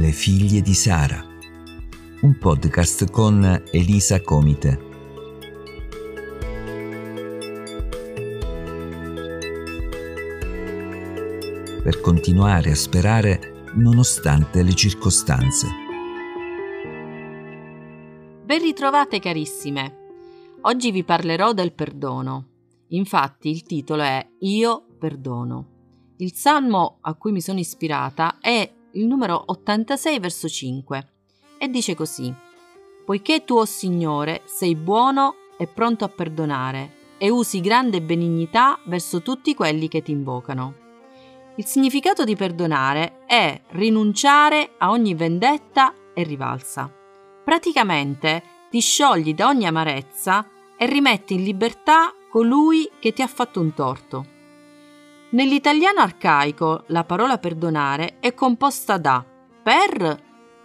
Le figlie di Sara, un podcast con Elisa Comite. Per continuare a sperare nonostante le circostanze. Ben ritrovate carissime. Oggi vi parlerò del perdono. Infatti il titolo è Io perdono. Il salmo a cui mi sono ispirata è il numero 86 verso 5 e dice così Poiché tu, o oh Signore, sei buono e pronto a perdonare e usi grande benignità verso tutti quelli che ti invocano. Il significato di perdonare è rinunciare a ogni vendetta e rivalsa. Praticamente ti sciogli da ogni amarezza e rimetti in libertà colui che ti ha fatto un torto. Nell'italiano arcaico la parola perdonare è composta da per,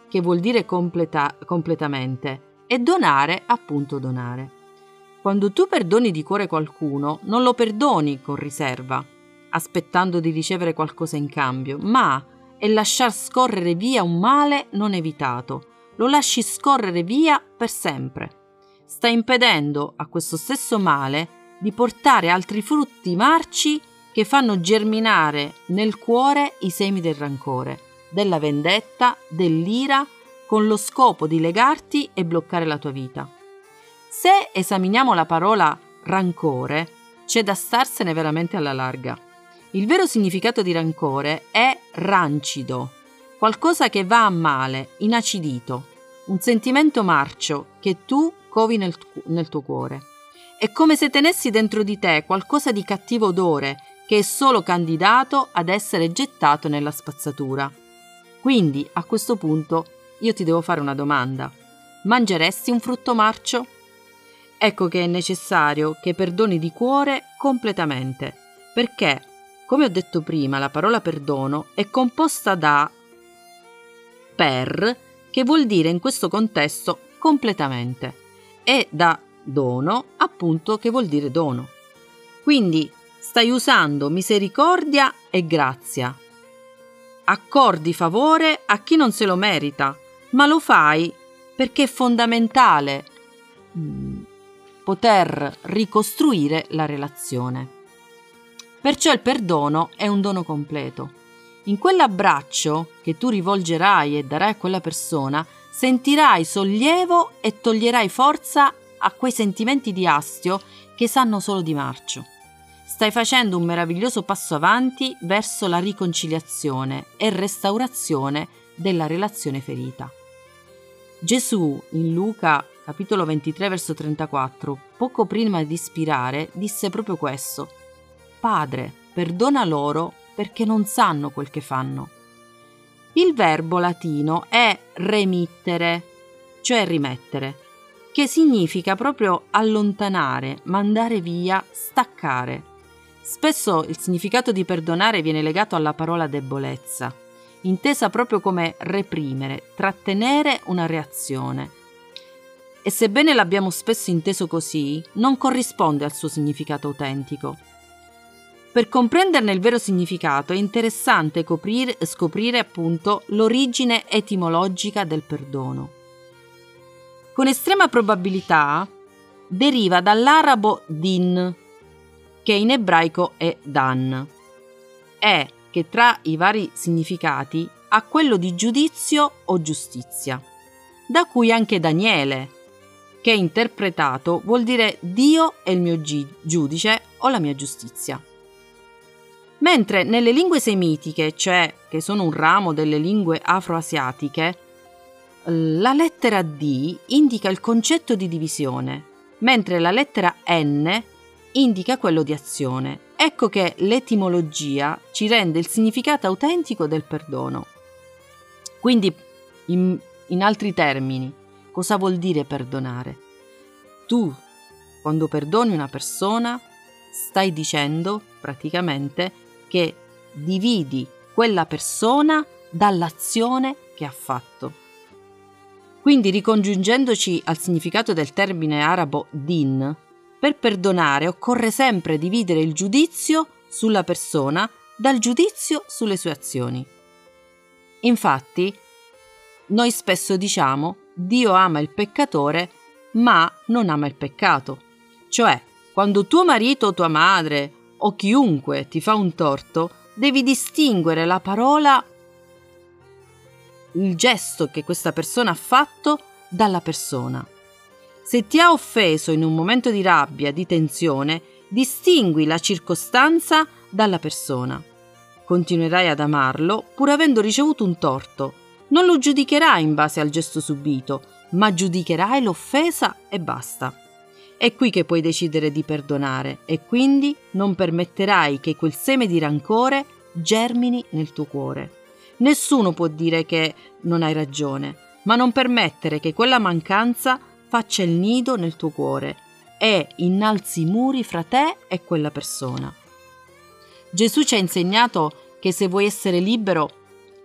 che vuol dire completa, completamente, e donare, appunto donare. Quando tu perdoni di cuore qualcuno, non lo perdoni con riserva, aspettando di ricevere qualcosa in cambio, ma è lasciar scorrere via un male non evitato. Lo lasci scorrere via per sempre. Stai impedendo a questo stesso male di portare altri frutti marci che fanno germinare nel cuore i semi del rancore, della vendetta, dell'ira, con lo scopo di legarti e bloccare la tua vita. Se esaminiamo la parola rancore, c'è da starsene veramente alla larga. Il vero significato di rancore è rancido, qualcosa che va a male, inacidito, un sentimento marcio che tu covi nel, nel tuo cuore. È come se tenessi dentro di te qualcosa di cattivo odore che è solo candidato ad essere gettato nella spazzatura. Quindi, a questo punto, io ti devo fare una domanda. Mangeresti un frutto marcio? Ecco che è necessario che perdoni di cuore completamente, perché, come ho detto prima, la parola perdono è composta da per, che vuol dire in questo contesto completamente, e da dono, appunto, che vuol dire dono. Quindi stai usando misericordia e grazia. Accordi favore a chi non se lo merita, ma lo fai perché è fondamentale mm, poter ricostruire la relazione. Perciò il perdono è un dono completo. In quell'abbraccio che tu rivolgerai e darai a quella persona, sentirai sollievo e toglierai forza a quei sentimenti di astio che sanno solo di marcio stai facendo un meraviglioso passo avanti verso la riconciliazione e restaurazione della relazione ferita. Gesù in Luca capitolo 23 verso 34, poco prima di ispirare, disse proprio questo. Padre, perdona loro perché non sanno quel che fanno. Il verbo latino è remittere, cioè rimettere, che significa proprio allontanare, mandare via, staccare. Spesso il significato di perdonare viene legato alla parola debolezza, intesa proprio come reprimere, trattenere una reazione. E sebbene l'abbiamo spesso inteso così, non corrisponde al suo significato autentico. Per comprenderne il vero significato è interessante coprire, scoprire appunto l'origine etimologica del perdono. Con estrema probabilità deriva dall'arabo din, che in ebraico è Dan. È che tra i vari significati ha quello di giudizio o giustizia, da cui anche Daniele, che interpretato vuol dire Dio è il mio giudice o la mia giustizia. Mentre nelle lingue semitiche, cioè che sono un ramo delle lingue afroasiatiche, la lettera D indica il concetto di divisione, mentre la lettera N indica quello di azione. Ecco che l'etimologia ci rende il significato autentico del perdono. Quindi, in, in altri termini, cosa vuol dire perdonare? Tu, quando perdoni una persona, stai dicendo praticamente che dividi quella persona dall'azione che ha fatto. Quindi ricongiungendoci al significato del termine arabo din, per perdonare occorre sempre dividere il giudizio sulla persona dal giudizio sulle sue azioni. Infatti, noi spesso diciamo Dio ama il peccatore, ma non ama il peccato. Cioè, quando tuo marito o tua madre o chiunque ti fa un torto, devi distinguere la parola, il gesto che questa persona ha fatto dalla persona. Se ti ha offeso in un momento di rabbia, di tensione, distingui la circostanza dalla persona. Continuerai ad amarlo pur avendo ricevuto un torto. Non lo giudicherai in base al gesto subito, ma giudicherai l'offesa e basta. È qui che puoi decidere di perdonare e quindi non permetterai che quel seme di rancore germini nel tuo cuore. Nessuno può dire che non hai ragione, ma non permettere che quella mancanza faccia il nido nel tuo cuore e innalzi i muri fra te e quella persona. Gesù ci ha insegnato che se vuoi essere libero,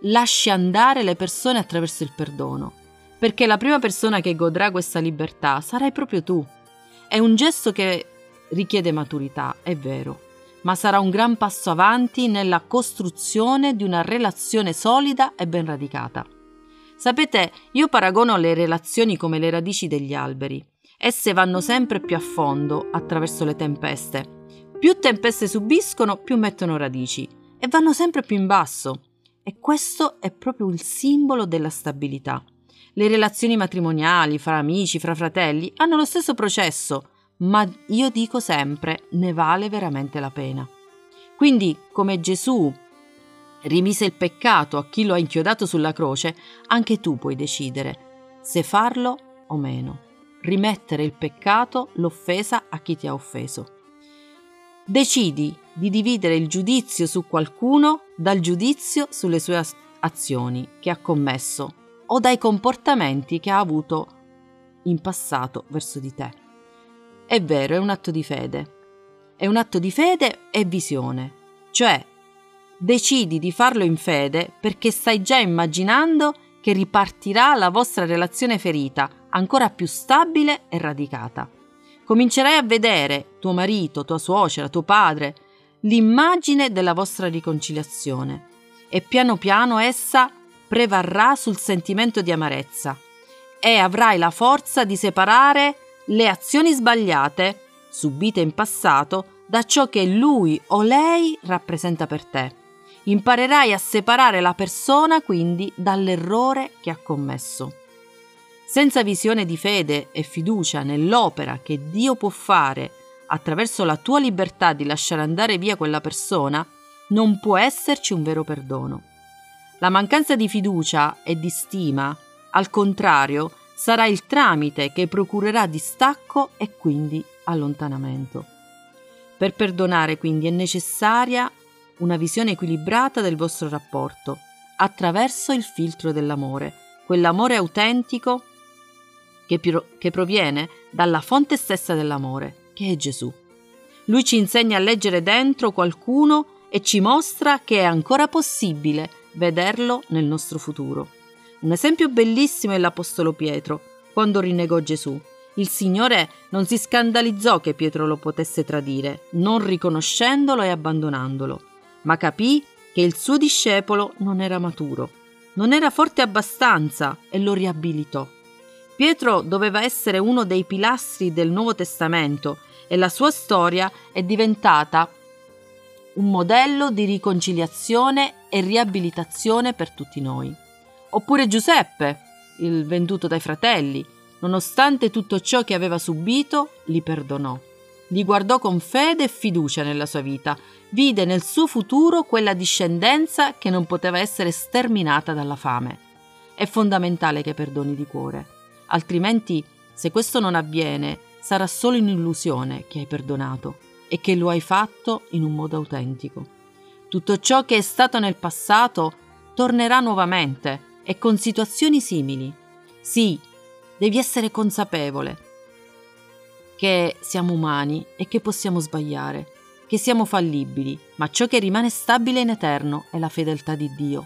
lasci andare le persone attraverso il perdono, perché la prima persona che godrà questa libertà sarai proprio tu. È un gesto che richiede maturità, è vero, ma sarà un gran passo avanti nella costruzione di una relazione solida e ben radicata. Sapete, io paragono le relazioni come le radici degli alberi. Esse vanno sempre più a fondo attraverso le tempeste. Più tempeste subiscono, più mettono radici e vanno sempre più in basso. E questo è proprio il simbolo della stabilità. Le relazioni matrimoniali, fra amici, fra fratelli, hanno lo stesso processo, ma io dico sempre, ne vale veramente la pena. Quindi, come Gesù rimise il peccato a chi lo ha inchiodato sulla croce, anche tu puoi decidere se farlo o meno. Rimettere il peccato, l'offesa a chi ti ha offeso. Decidi di dividere il giudizio su qualcuno dal giudizio sulle sue azioni che ha commesso o dai comportamenti che ha avuto in passato verso di te. È vero, è un atto di fede. È un atto di fede e visione, cioè decidi di farlo in fede perché stai già immaginando che ripartirà la vostra relazione ferita, ancora più stabile e radicata. Comincerai a vedere tuo marito, tua suocera, tuo padre, l'immagine della vostra riconciliazione e piano piano essa prevarrà sul sentimento di amarezza e avrai la forza di separare le azioni sbagliate subite in passato da ciò che lui o lei rappresenta per te. Imparerai a separare la persona quindi dall'errore che ha commesso. Senza visione di fede e fiducia nell'opera che Dio può fare attraverso la tua libertà di lasciare andare via quella persona, non può esserci un vero perdono. La mancanza di fiducia e di stima, al contrario, sarà il tramite che procurerà distacco e quindi allontanamento. Per perdonare quindi è necessaria una visione equilibrata del vostro rapporto, attraverso il filtro dell'amore, quell'amore autentico che, pro- che proviene dalla fonte stessa dell'amore, che è Gesù. Lui ci insegna a leggere dentro qualcuno e ci mostra che è ancora possibile vederlo nel nostro futuro. Un esempio bellissimo è l'Apostolo Pietro, quando rinnegò Gesù. Il Signore non si scandalizzò che Pietro lo potesse tradire, non riconoscendolo e abbandonandolo ma capì che il suo discepolo non era maturo, non era forte abbastanza e lo riabilitò. Pietro doveva essere uno dei pilastri del Nuovo Testamento e la sua storia è diventata un modello di riconciliazione e riabilitazione per tutti noi. Oppure Giuseppe, il venduto dai fratelli, nonostante tutto ciò che aveva subito, li perdonò. Li guardò con fede e fiducia nella sua vita vide nel suo futuro quella discendenza che non poteva essere sterminata dalla fame. È fondamentale che perdoni di cuore, altrimenti se questo non avviene sarà solo un'illusione che hai perdonato e che lo hai fatto in un modo autentico. Tutto ciò che è stato nel passato tornerà nuovamente e con situazioni simili. Sì, devi essere consapevole che siamo umani e che possiamo sbagliare che siamo fallibili, ma ciò che rimane stabile in eterno è la fedeltà di Dio.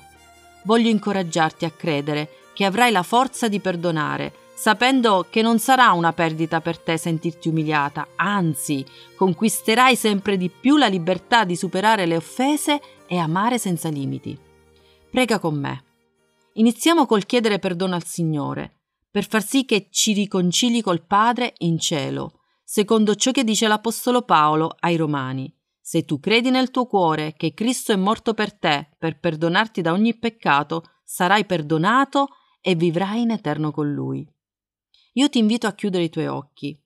Voglio incoraggiarti a credere che avrai la forza di perdonare, sapendo che non sarà una perdita per te sentirti umiliata, anzi, conquisterai sempre di più la libertà di superare le offese e amare senza limiti. Prega con me. Iniziamo col chiedere perdono al Signore, per far sì che ci riconcili col Padre in cielo, secondo ciò che dice l'Apostolo Paolo ai Romani. Se tu credi nel tuo cuore che Cristo è morto per te, per perdonarti da ogni peccato, sarai perdonato e vivrai in eterno con Lui. Io ti invito a chiudere i tuoi occhi.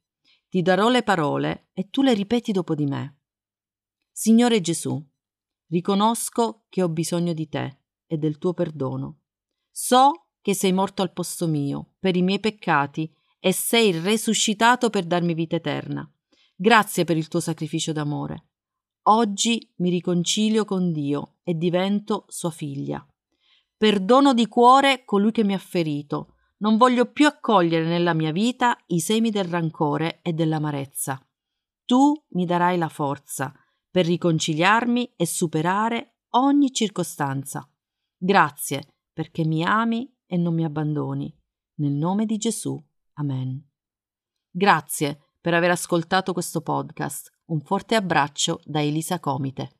Ti darò le parole e tu le ripeti dopo di me. Signore Gesù, riconosco che ho bisogno di te e del tuo perdono. So che sei morto al posto mio per i miei peccati e sei resuscitato per darmi vita eterna. Grazie per il tuo sacrificio d'amore. Oggi mi riconcilio con Dio e divento sua figlia. Perdono di cuore colui che mi ha ferito. Non voglio più accogliere nella mia vita i semi del rancore e dell'amarezza. Tu mi darai la forza per riconciliarmi e superare ogni circostanza. Grazie perché mi ami e non mi abbandoni. Nel nome di Gesù. Amen. Grazie per aver ascoltato questo podcast. Un forte abbraccio da Elisa Comite.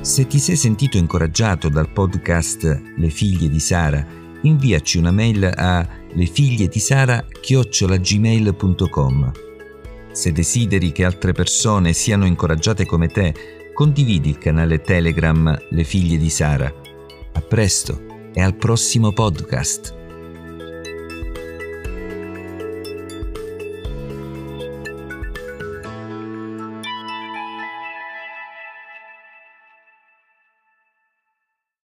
Se ti sei sentito incoraggiato dal podcast Le figlie di Sara, inviaci una mail a lefigliedisara@gmail.com. Se desideri che altre persone siano incoraggiate come te, condividi il canale Telegram Le figlie di Sara. A presto e al prossimo podcast.